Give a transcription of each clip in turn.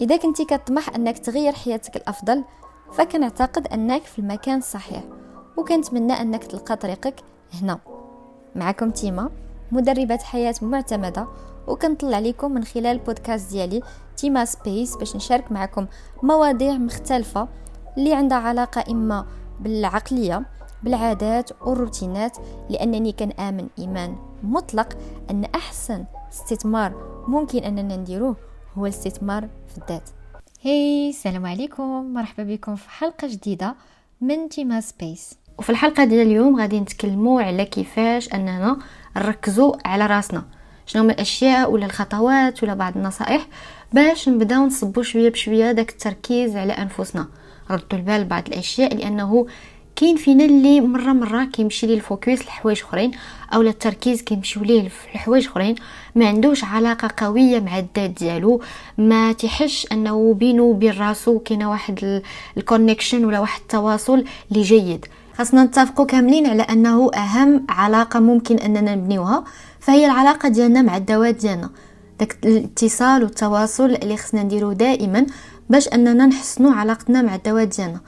إذا كنتي كطمح أنك تغير حياتك الأفضل فكنعتقد أنك في المكان الصحيح وكنتمنى أنك تلقى طريقك هنا. معكم تيما مدربة حياة معتمدة وكنطلع لكم من خلال البودكاست ديالي تيما سبيس باش نشارك معكم مواضيع مختلفة اللي عندها علاقة إما بالعقلية بالعادات والروتينات لأنني كنآمن إيمان مطلق أن أحسن استثمار ممكن أننا نديروه هو الاستثمار في الذات. هاي السلام عليكم. مرحبا بكم في حلقة جديدة من Tima Space. وفي الحلقة ديال اليوم غادي نتكلموا على كيفاش أننا نركزوا على راسنا. شنو هما الأشياء ولا الخطوات ولا بعض النصائح باش نبداو نصبوا شوية بشوية داك التركيز على أنفسنا. ردوا البال بعض الأشياء لأنه كاين فينا اللي مرة مرة كيمشي ليه ال focus لحوايج أخرين أو التركيز كيمشي ليه لحوايج أخرين. ما عندوش علاقة قوية مع الذات ديالو ما تيحسش أنه بينه وبين راسو كاينة واحد ال connection ولا واحد التواصل اللي جيد. خاصنا نتفقوا كاملين على أنه أهم علاقة ممكن أننا نبنيوها فهي العلاقة ديالنا مع الذوات ديالنا. داك الاتصال والتواصل اللي خصنا نديرو دائما باش أننا نحسنوا علاقتنا مع الذوات ديالنا.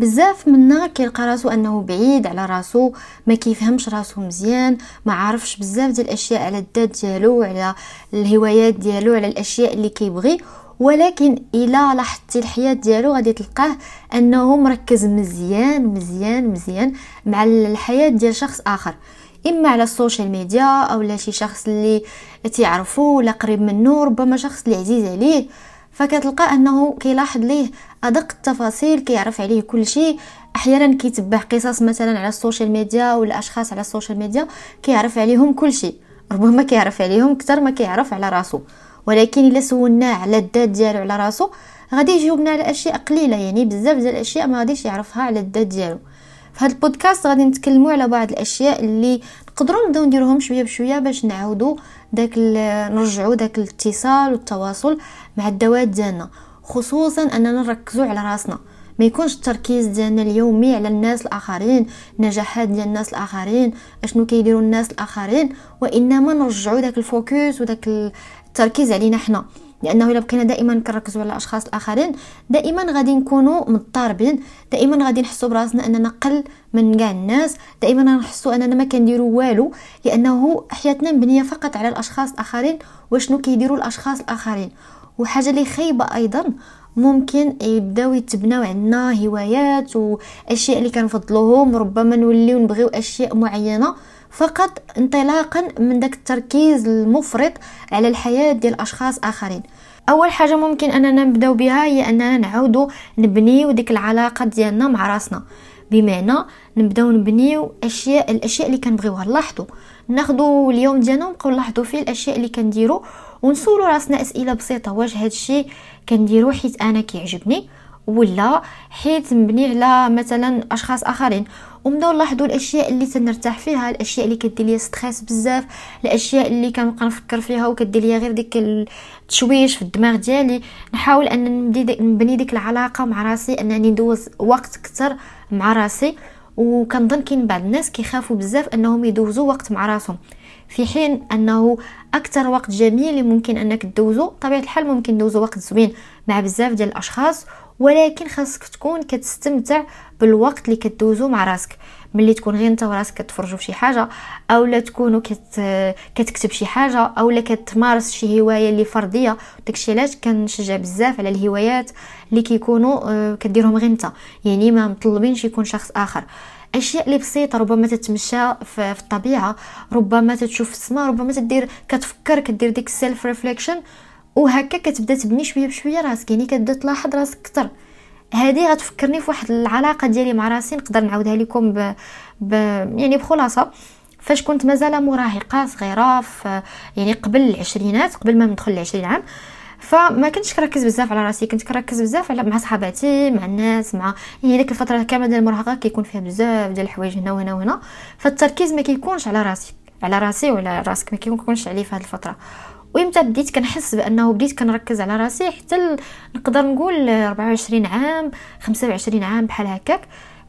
بزاف منا كيلقى راسو أنه بعيد على راسو ما كيفهمش راسو مزيان ما عارفش بزاف ديال الأشياء على الذات ديالو على الهوايات ديالو على الأشياء اللي كيبغي. ولكن إلا لاحظتي الحياة ديالو غادي تلقاه أنه مركز مزيان مزيان مزيان مع الحياة ديال شخص آخر. إما على ال social media أو لا شي شخص اللي تعرفه ولا قريب منه ربما شخص اللي عزيز عليه. فكتلقى أنه كيلاحظ ليه أدق التفاصيل كيعرف عليه كل شيء. أحيانا كيتبع قصص مثلا على ال social media ولا أشخاص على ال social media كيعرف عليهم كل شيء. ربما كيعرف عليهم أكثر ما كيعرف على راسو. ولكن إلا سولناه على الذات ديالو على راسو غادي يجاوبنا على أشياء قليلة يعني بزاف ديال الأشياء ما غاديش يعرفها على الذات ديالو. في هذا البودكاست غادي نتكلموا على بعض الأشياء اللي نقدروا نبداو نديروهم شوية بشوية باش نعاودوا داك نرجعوا داك الاتصال والتواصل مع الذوات ديالنا. خصوصا أننا نركزوا على راسنا. ما يكونش التركيز ديالنا اليومي على الناس الآخرين نجاحات ديال الناس الآخرين أشنو كيديروا الناس الآخرين وإنما نرجعوا داك الفوكس وداك التركيز علينا حنا. لأنه إلا بقينا دائما كنركزوا على الأشخاص الآخرين دائما غادي نكونوا مضطربين دائما غادي نحسوا براسنا أننا قل من كاع الناس دائما نحسوا أننا ما كنديروا والو لأنه حياتنا مبنية فقط على الأشخاص الآخرين وشنو كيديروا الأشخاص الآخرين. وحاجة اللي خايبة أيضا ممكن يبداو يتبناو عندنا هوايات وأشياء اللي كنفضلوهم ربما نوليو نبغيو أشياء معينة فقط انطلاقا من داك التركيز المفرط على الحياة ديال أشخاص آخرين. أول حاجة ممكن أننا نبداو بها هي أننا نعاودو نبنيو ديك العلاقة ديالنا مع راسنا. بمعنى نبداو نبنيو أشياء الأشياء اللي كنبغيوها. نلاحظوا ناخذوا اليوم ديالنا ونبقاو نلاحظوا فيه الأشياء اللي كنديرو ونسولو راسنا أسئلة بسيطة. واش هادشي كنديرو حيت أنا كيعجبني ولا حيت مبني على مثلا أشخاص آخرين؟ ونبداو نلاحظوا الأشياء اللي تنرتاح فيها الأشياء اللي كدير لي stress بزاف الأشياء اللي كنبقى نفكر فيها وكدير لي غير ديك التشويش في الدماغ ديالي. نحاول أن نبني ديك العلاقة مع راسي أنني ندوز وقت أكثر مع راسي. وكنظن كاين بعض الناس كيخافوا بزاف أنهم يدوزوا وقت مع راسهم. في حين أنه أكثر وقت جميل ممكن أنك تدوزو طبيعة الحال ممكن ندوزو وقت زوين مع بزاف ديال الأشخاص. ولكن خاصك تكون كتستمتع بالوقت اللي كدوزو مع راسك. ملي تكون غير انت وراسك كتفرجوا في شي حاجة أو لا تكونوا كت... كتكتب شي حاجة أو لا كتمارس شي هواية اللي فردية داكشي علاش كنشجع بزاف على الهوايات اللي كيكونوا آه، كديرهم غير انت. يعني ما مطلبينش يكون شخص آخر. أشياء اللي بسيطة ربما تتمشى في الطبيعة ربما تتشوف السماء ربما تدير كتفكر كدير ديك ال self reflection وهكا كتبدا تبني شوية بشويه راسك يعني كتبدا تلاحظ راسك أكثر. هذه غتفكرني في واحد العلاقة ديالي مع راسي نقدر نعاودها لكم ب... ب... يعني بخلاصة. فاش كنت مازال مراهقة صغيرة في يعني قبل العشرينات قبل ما ندخل العشرين عام فما كنتش كنركز بزاف على راسي كنت كنركز بزاف على مع صحاباتي مع الناس مع يعني ديك الفترة كاملة ديال المراهقة كيكون فيها بزاف ديال الحوايج هنا وهنا وهنا. فالتركيز ما كيكونش على راسي على راسي ولا راسك ما كيكونش عليه في هذه الفترة. وامتى بديت كنحس بأنه بديت كنركز على راسي حتى نقدر نقول 24 عام 25 عام بحال هكاك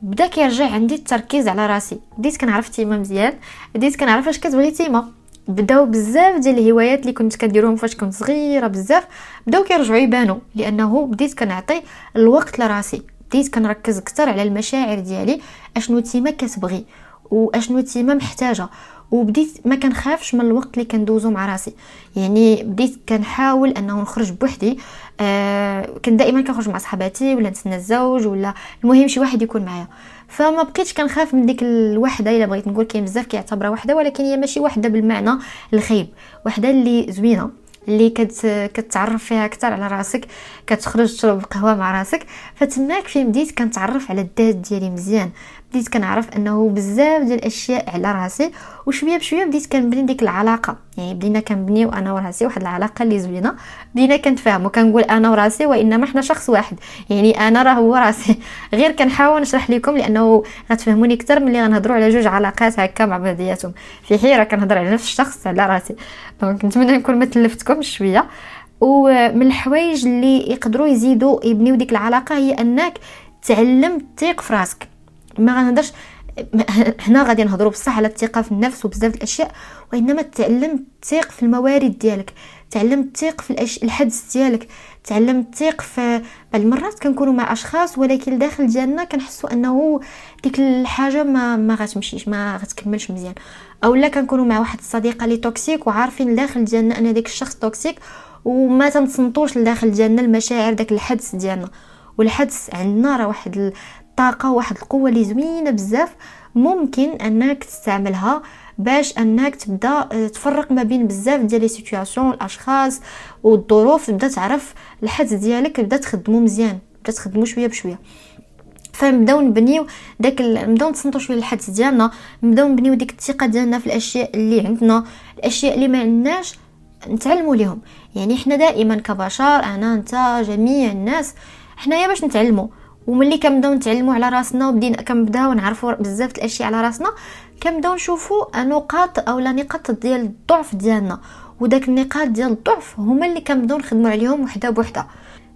بدا كيرجع عندي التركيز على راسي. بديت كنعرف تيما مزيان بديت كنعرف اش كتبغي تيما بداو بزاف ديال الهوايات اللي كنت كنديرهم فاش كنت صغيرة بزاف بداو كيرجعوا يبانوا لأنه بديت كنعطي الوقت لراسي. بديت كنركز أكثر على المشاعر ديالي أشنو تيما كتبغي وأشنو تيما محتاجة. وبديت ما كنخافش من الوقت اللي كندوزو مع راسي. يعني بديت كنحاول أنه نخرج بوحدي. آه كنت دائما كنخرج مع صحباتي ولا نتسنى الزوج ولا المهم شي واحد يكون معايا. فما بقيتش كنخاف من ديك الوحدة إلا بغيت نقول كاين بزاف كيعتبرها وحدة ولكن هي ماشي وحدة بالمعنى الخيب وحدة اللي زوينة. اللي كت كتعرف فيها أكثر على راسك كتخرج تشرب قهوه مع راسك. فتماك فين بديت كنتعرف على الذات ديالي مزيان. بديت كنعرف أنه بزاف ديال الأشياء على راسي وشوية بشوية بديت كنبني ديك العلاقة. يعني بدينا كنبنيو أنا وراسي واحد العلاقة اللي زوينة بدينا كنتفاهموا كنقول أنا وراسي وإنما حنا شخص واحد. يعني أنا راه هو راسي. غير كنحاول نشرح لكم لأنه غتفهموني أكثر ملي غنهضروا على جوج علاقات هكا مع بعضياتهم. في حيره كنهضر على نفس الشخص على راسي. دونك نتمنى نكون ما تلفتكم شوية. ومن الحوايج اللي يقدروا يزيدوا يبنيو ديك العلاقة هي أنك تعلم تثيق في راسك. ما غنهضرش هنا غادي نهضروا بصح على الثقة في النفس وبزاف الأشياء. وإنما تعلم تثيق في الموارد ديالك تعلم تثيق في الأش... الحدس ديالك تعلم تثيق في بعض المرات كنكونوا مع أشخاص ولكن داخل ديالنا كنحسوا أنه ديك الحاجة ما ما غتمشيش ما غتكملش مزيان. أو لا كنكونوا مع واحد الصديقة اللي toxic وعارفين داخل ديالنا أن داك الشخص toxic وما تنصنتوش لداخل ديالنا المشاعر داك الحدس ديالنا. والحدس عندنا راه واحد الطاقه واحد القوة اللي زوينة بزاف ممكن أنك تستعملها باش أنك تبدأ آه، تفرق ما بين بزاف ديال لي سيتوياسيون الأشخاص والظروف تبدأ تعرف الحدث ديالك تبدأ تخدمو مزيان تبدأ تخدمو شوية بشوية. فنبدأو نبنيو داك نبدأو نتصنتو شوية الحدث ديالنا نبدأو نبنيو ديك الثقة ديالنا في الأشياء اللي عندنا الأشياء اللي ما عندناش نتعلموا ليهم. يعني حنا دائما كبشر أنا أنت جميع الناس حنايا باش نتعلموا وملي كنبداو نتعلموا على راسنا وبدينا كنبداو نعرفوا بزاف الأشياء على راسنا كنبداو نشوفوا نقاط اولا نقاط ديال الضعف ديالنا. وداك النقاط ديال الضعف هما اللي كنبداو نخدموا عليهم وحدة بوحدة.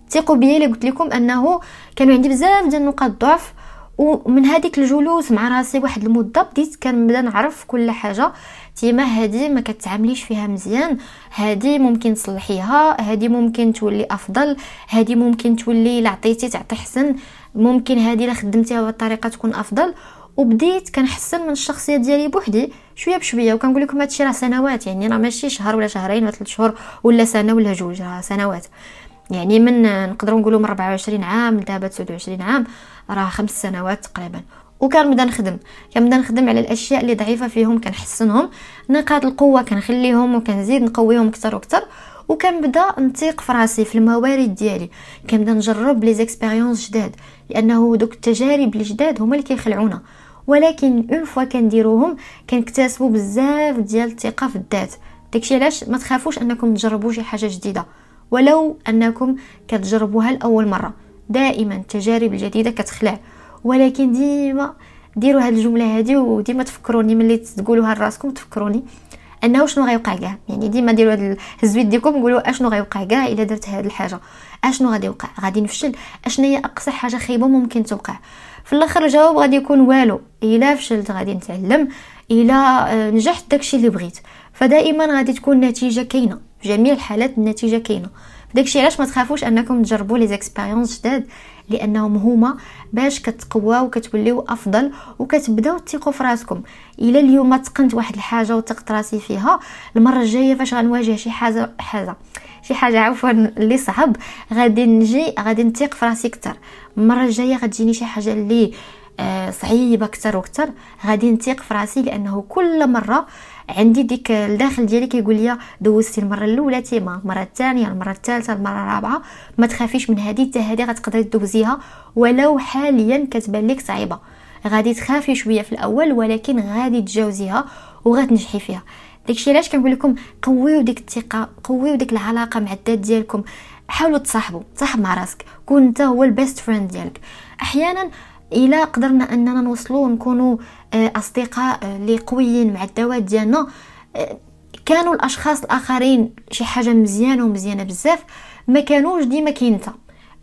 ثقوا بيا اللي قلت لكم أنه كانوا عندي بزاف ديال نقاط الضعف ومن هذيك الجلوس مع راسي واحد المدة بديت كنبدأ نعرف كل حاجة. تيما هادي ما كتعامليش فيها مزيان. هادي ممكن تصلحيها هادي ممكن تولي أفضل هادي ممكن تولي لا عطيتي تعطي حسن. ممكن هادي لا خدمتيها بالطريقة تكون أفضل. وبديت كنحسن من الشخصية ديالي بوحدي شوية بشوية. وكنقول لكم هادشي راه سنوات يعني راه ماشي شهر ولا شهرين ولا ثلاث شهور ولا سنة ولا جوج راه سنوات. يعني من نقدروا نقولوا من 24 عام لدابا 29 عام راه خمس سنوات تقريبا. وكنبدا نخدم. كنبدا نخدم على الأشياء اللي ضعيفة فيهم كنحسنهم. نقاط القوة كنخليهم وكنزيد نقويهم أكثر وأكثر. وكنبدا نثيق في راسي في الموارد ديالي. كنبدا نجرب les expériences جداد لأنه دوك التجارب الجداد هما اللي كيخلعونا. ولكن une fois كنديروهم كنكتسبوا بزاف ديال الثقة في الذات. داكشي علاش؟ ما تخافوش أنكم تجربوا شي حاجة جديدة. ولو أنكم كتجربوها لأول مرة. دائما التجارب الجديدة كتخلع. ولكن ديما ديروا هاد الجملة هادي وديما تفكروني ملي تقولوها لراسكم تفكروني أنه شنو غيوقع كاع. يعني ديما ديروا هاد الزويد ديالكم قولوا اشنو غيوقع كاع إلا درت هاد الحاجة. اشنو غادي يوقع؟ غادي نفشل. اشنو هي أقصى حاجة خايبة ممكن توقع؟ في الآخر الجواب غادي يكون والو. إلا فشلت غادي نتعلم. إلا نجحت داكشي اللي بغيت. فدائما غادي تكون نتيجة كاينة. في جميع الحالات النتيجة كاينة. داكشي علاش ما تخافوش انكم تجربوا les expériences جداد؟ لانهم هما باش كتقواو وكتوليو افضل وكتبداو تثقوا في راسكم. إلا اليوم تقنت واحد الحاجة وثقت راسي فيها المرة الجاية فاش غنواجه شي حاجة حاجة شي حاجة عفوا اللي صعب غادي نجي غادي نثق في راسي أكثر. المرة الجاية غتجيني شي حاجة اللي آه صعيبة أكثر وأكثر غادي نثق في راسي لأنه كل مرة عندي ديك الداخل ديالي كيقول لي دوزتي المرة الأولى تيما المرة الثانية المرة الثالثة المرة الرابعة. ما تخافيش من هذه حتى هذه غتقدري دوزيها ولو حاليا كتبان لك صعيبة. غادي تخافي شوية في الأول ولكن غادي تجاوزيها وغتنجحي فيها. داكشي علاش كنقول لكم قويو ديك الثقة قويو ديك العلاقة مع الذات ديالكم. حاولوا تصاحبوا تصاحب مع راسك. كون انت هو ال best friend ديالك. أحيانا الا قدرنا أننا نوصلوا ونكونوا آه، أصدقاء آه، اللي قويين مع الذوات ديالنا. آه، كانوا الأشخاص الآخرين شي حاجة مزيانة ومزيانة بزاف ما كانوش ديما كاين انت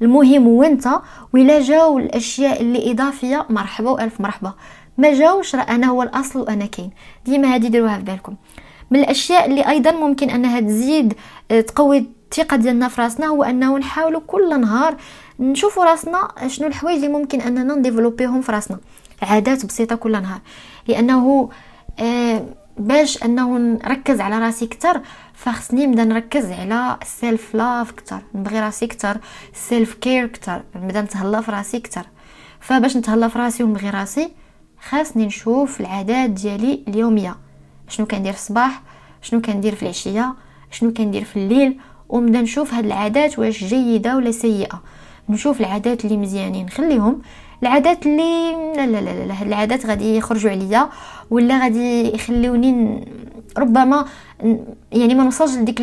المهم هو أنت ولا جاو الأشياء اللي إضافية مرحبا وألف مرحبا. ما جاوش راه أنا هو الأصل وأنا كاين. ديما هادي ديروها في بالكم. من الأشياء اللي أيضا ممكن أنها تزيد آه، تقوي الثقة ديالنا في راسنا هو أنه نحاولوا كل نهار نشوفوا راسنا شنو الحوايج اللي ممكن أننا نديفلوبيهم في راسنا. عادات بسيطة كل نهار. لأنه آه باش أنه نركز على راسي أكثر فخصني نبدا نركز على ال self love أكثر نبغي راسي أكثر self care أكثر نبدا نتهلا في راسي أكثر فباش نتهلا في راسي ونبغي راسي خاصني نشوف العادات ديالي اليومية. شنو كندير في الصباح؟ شنو كندير في العشية؟ شنو كندير في الليل؟ ونبدا نشوف هاد العادات واش جيدة ولا سيئة. نشوف العادات اللي مزيانين. نخليهم العادات اللي لا لا لا, لا العادات غادي يخرجوا عليا ولا غادي يخليوني ربما يعني ما نوصلش لديك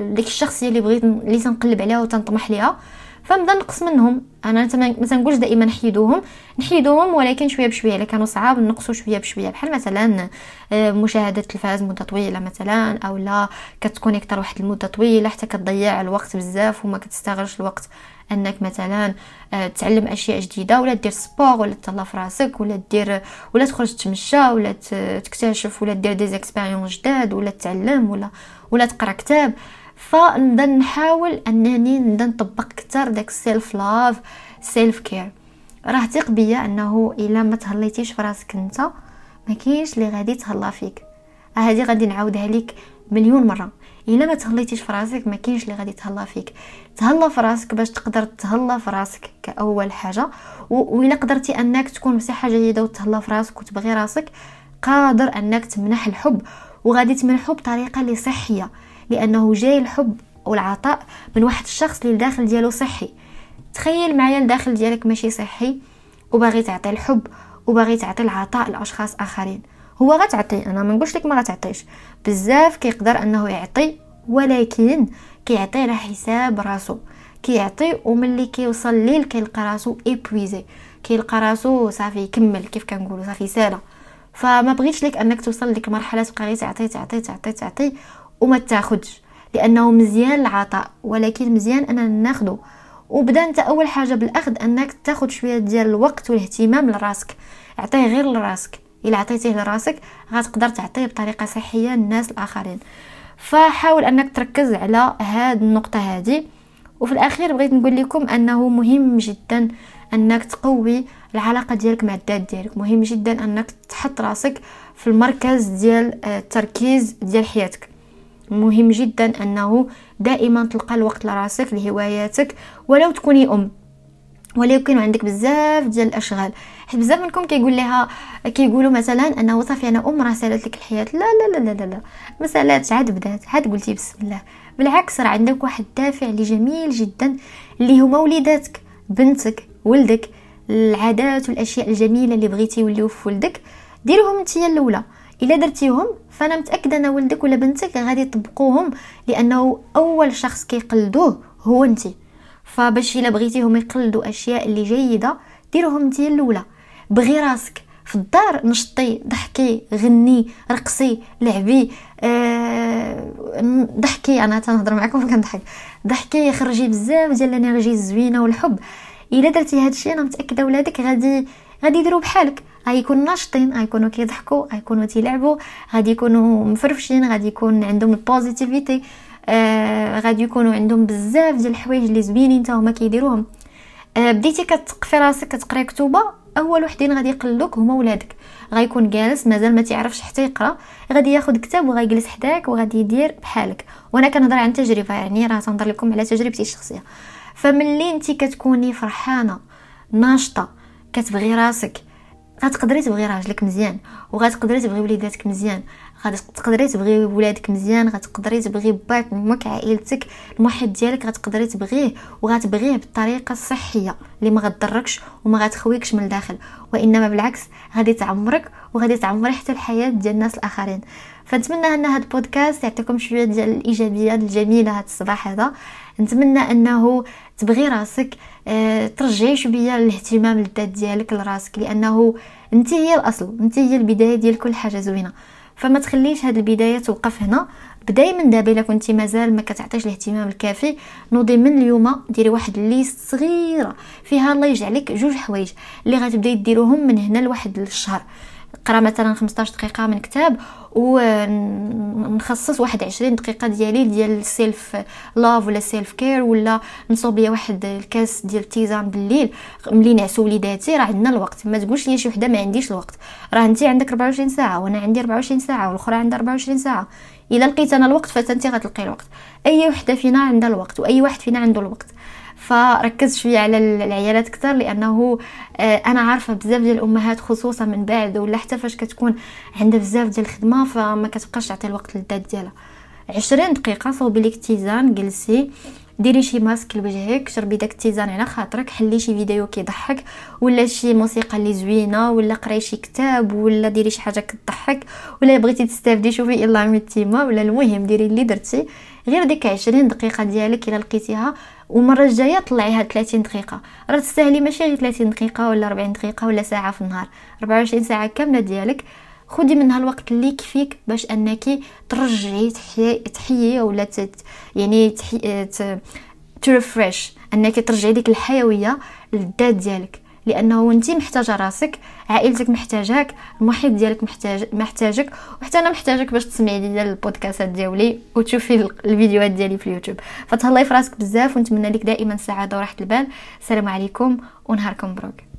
ديك الشخصية اللي بغيت اللي تنقلب عليها وتنطمح ليها. فنبدأ نقص منهم. أنا ما تنقولش دائما نحيدوهم. نحيدوهم ولكن شوية بشوية. إلا كانوا صعاب نقصوا شوية بشوية. بحال مثلا آه، مشاهدة التلفاز مدة طويلة مثلا أو لا كتكونيكتر واحد المدة طويلة حتى كتضيع الوقت بزاف وما كتستغلش الوقت أنك مثلا آه، تعلم أشياء جديدة ولا دير sport ولا تهلا في راسك ولا دير ولا تخرج تمشى ولا تكتشف ولا دير des expériences جداد ولا تتعلم ولا ولا تقرأ كتاب. فنبدا نحاول أنني نبدأ نطبق أكثر داك self love self care راه تيق بيا أنه إلا ما تهليتيش في راسك أنت ما كاينش اللي غادي يتهلا فيك. هذه غادي نعاودها لك مليون مرة. إلا ما تهليتيش في راسك ما كاينش اللي غادي يتهلا فيك. تهلا في راسك باش تقدر تهلا في راسك كأول حاجة وإلا قدرتي أنك تكون بصحه جيدة وتهلا في راسك وتبغي راسك قادر أنك تمنح الحب وغادي تمنحه بطريقة اللي صحية. لأنه جاي الحب والعطاء من واحد الشخص اللي الداخل ديالو صحي. تخيل معايا الداخل ديالك ماشي صحي وباغي تعطي الحب وباغي تعطي العطاء لأشخاص آخرين. هو غتعطي أنا ما نقولش لك ما غتعطيش. بزاف كيقدر أنه يعطي ولكن كيعطي على حساب راسو. كيعطي وملي كيوصل ليل كيلقى راسو ايبويزي كيلقى راسو صافي يكمل كيف كنقولوا صافي سالا فما بغيتش لك أنك توصل لك مرحلة تبقى غير تعطي تعطي تعطي تعطي وما تاخدش لأنه مزيان العطاء ولكن مزيان أننا ناخدو. وبدا أنت أول حاجة بالأخذ أنك تاخد شوية ديال الوقت والاهتمام لراسك. اعطيه غير لراسك. إلا عطيتيه لراسك غتقدر تعطيه بطريقة صحية للناس الآخرين. فحاول أنك تركز على هاد النقطة هذه وفي الأخير بغيت نقول لكم أنه مهم جدا أنك تقوي العلاقة ديالك مع الذات ديالك. مهم جدا أنك تحط راسك في المركز ديال التركيز ديال حياتك. مهم جدا أنه دائما تلقى الوقت لراسك لهواياتك ولو تكوني أم. ولو يكون عندك بزاف ديال الأشغال. حيت بزاف منكم كيقول لها كيقولوا مثلا أنه صافي أنا أم راه سالت لك الحياة. لا لا لا لا لا ما سالاتش عاد بدات. عاد قلتي بسم الله. بالعكس راه عندك واحد الدافع اللي جميل جدا اللي هما وليداتك بنتك ولدك العادات والأشياء الجميلة اللي بغيتي يوليو في ولدك ديرهم انت الأولى. إلا درتيهم فانا متاكده ان ولدك ولا بنتك غادي يطبقوهم لأنه اول شخص كيقلدوه هو انت فباش إلا بغيتيهم يقلدوا أشياء اللي جيدة ديروهم انت الأولى. بغي راسك في الدار نشطي ضحكي غني رقصي لعبي آه ضحكي أنا تنهضر معكم كنضحك ضحكي خرجي بزاف ديال الانرجي الزوينة والحب. إلا درتي هادشي أنا متأكدة ولادك غادي غادي يديروا بحالك. غيكونوا ناشطين غيكونوا كيضحكوا غيكونوا تيلعبوا غادي يكونوا مفرفشين غادي يكون عندهم البوزيتيفيتي آه غادي يكونوا عندهم بزاف ديال الحوايج اللي زوينين حتى هما كيديروهم. آه بديتي كتقفي راسك كتقراي كتوبة أول وحدين غادي يقلدوك هما ولادك. غيكون جالس مازال ما تعرفش حتى يقرأ غادي ياخذ كتاب وغيجلس حداك وغادي يدير بحالك. وأنا كنهضر عن تجربة يعني راه تنهضر لكم على تجربتي الشخصية. فملي انت كتكوني فرحانة ناشطة كتبغي راسك. غتقدري تبغي راجلك مزيان وغتقدري تبغي وليداتك مزيان. غتقدري تبغي ولادك مزيان غتقدري تبغي باك أمك عائلتك المحيط ديالك غتقدري تبغيه وغتبغيه بالطريقة الصحية اللي ما غتضركش وما غتخويكش من الداخل. وإنما بالعكس غادي تعمرك وغادي تعمري حتى الحياة ديال الناس الآخرين. فنتمنى أن هذا البودكاست يعطيكم شوية ديال الايجابيات الجميلة هذا الصباح هذا. نتمنى أنه تبغي راسك آه ترجعي شوية الاهتمام للذات ديالك لراسك لأنه أنت هي الأصل أنت هي البداية ديال كل حاجة زوينة. فما تخليش هاد البداية توقف هنا. بداي من دابا إلا كنتي مازال ما كتعطيش الاهتمام الكافي نوضي من اليوم ديري واحد ليست صغيرة. فيها الله يجعلك جوج حوايج اللي غتبداي ديروهم من هنا لواحد الشهر. نقرا مثلا 15 دقيقة من كتاب ونخصص واحد 20 دقيقة ديالي ديال السيلف love ولا self care ولا نصوب ليا واحد الكاس ديال التيزان بالليل. ملي نعسو وليداتي راه عندنا الوقت. ما تقولش لي شي وحدة ما عنديش الوقت. راه انت عندك 24 ساعة وأنا عندي 24 ساعة والأخرى عندها 24 ساعة. إلا لقيت أنا الوقت فانت غتلقي الوقت. أي وحدة فينا عندها الوقت وأي واحد فينا عنده الوقت. فركز شوية على العيالات أكثر لأنه آه، أنا عارفة بزاف ديال الأمهات خصوصا من بعد ولا حتى فاش كتكون عندها بزاف ديال الخدمة فما كتبقاش تعطي الوقت للذات ديالها. عشرين دقيقة صوبي لك تيزان جلسي ديري شي ماسك لوجهك شربي داك التيزان على خاطرك حلي شي فيديو كيضحك ولا شي موسيقى اللي زوينة ولا قراي شي كتاب ولا ديري شي حاجة كتضحك ولا بغيتي تستافدي شوفي الله ما تيمة ولا المهم ديري اللي درتي. غير ديك 20 دقيقة ديالك إلا لقيتيها والمرة الجاية طلعيها 30 دقيقة. راه تستاهلي ماشي غير 30 دقيقة ولا 40 دقيقة ولا ساعة في النهار. 24 ساعة كاملة ديالك. خدي منها الوقت اللي يكفيك باش أنك ترجعي تحيي تحيي ولا تت يعني تحيي ترفرش أنك ترجعي ديك الحيوية للذات ديالك. لأنه انت محتاجة راسك عائلتك محتاجاك المحيط ديالك محتاج محتاجك وحتى أنا محتاجك باش تسمعي ديال البودكاستات ديالي وتشوفي الفيديوهات ديالي في اليوتيوب. فتهلاي في راسك بزاف ونتمنى لك دائما السعاده وراحة البال. السلام عليكم ونهاركم مبروك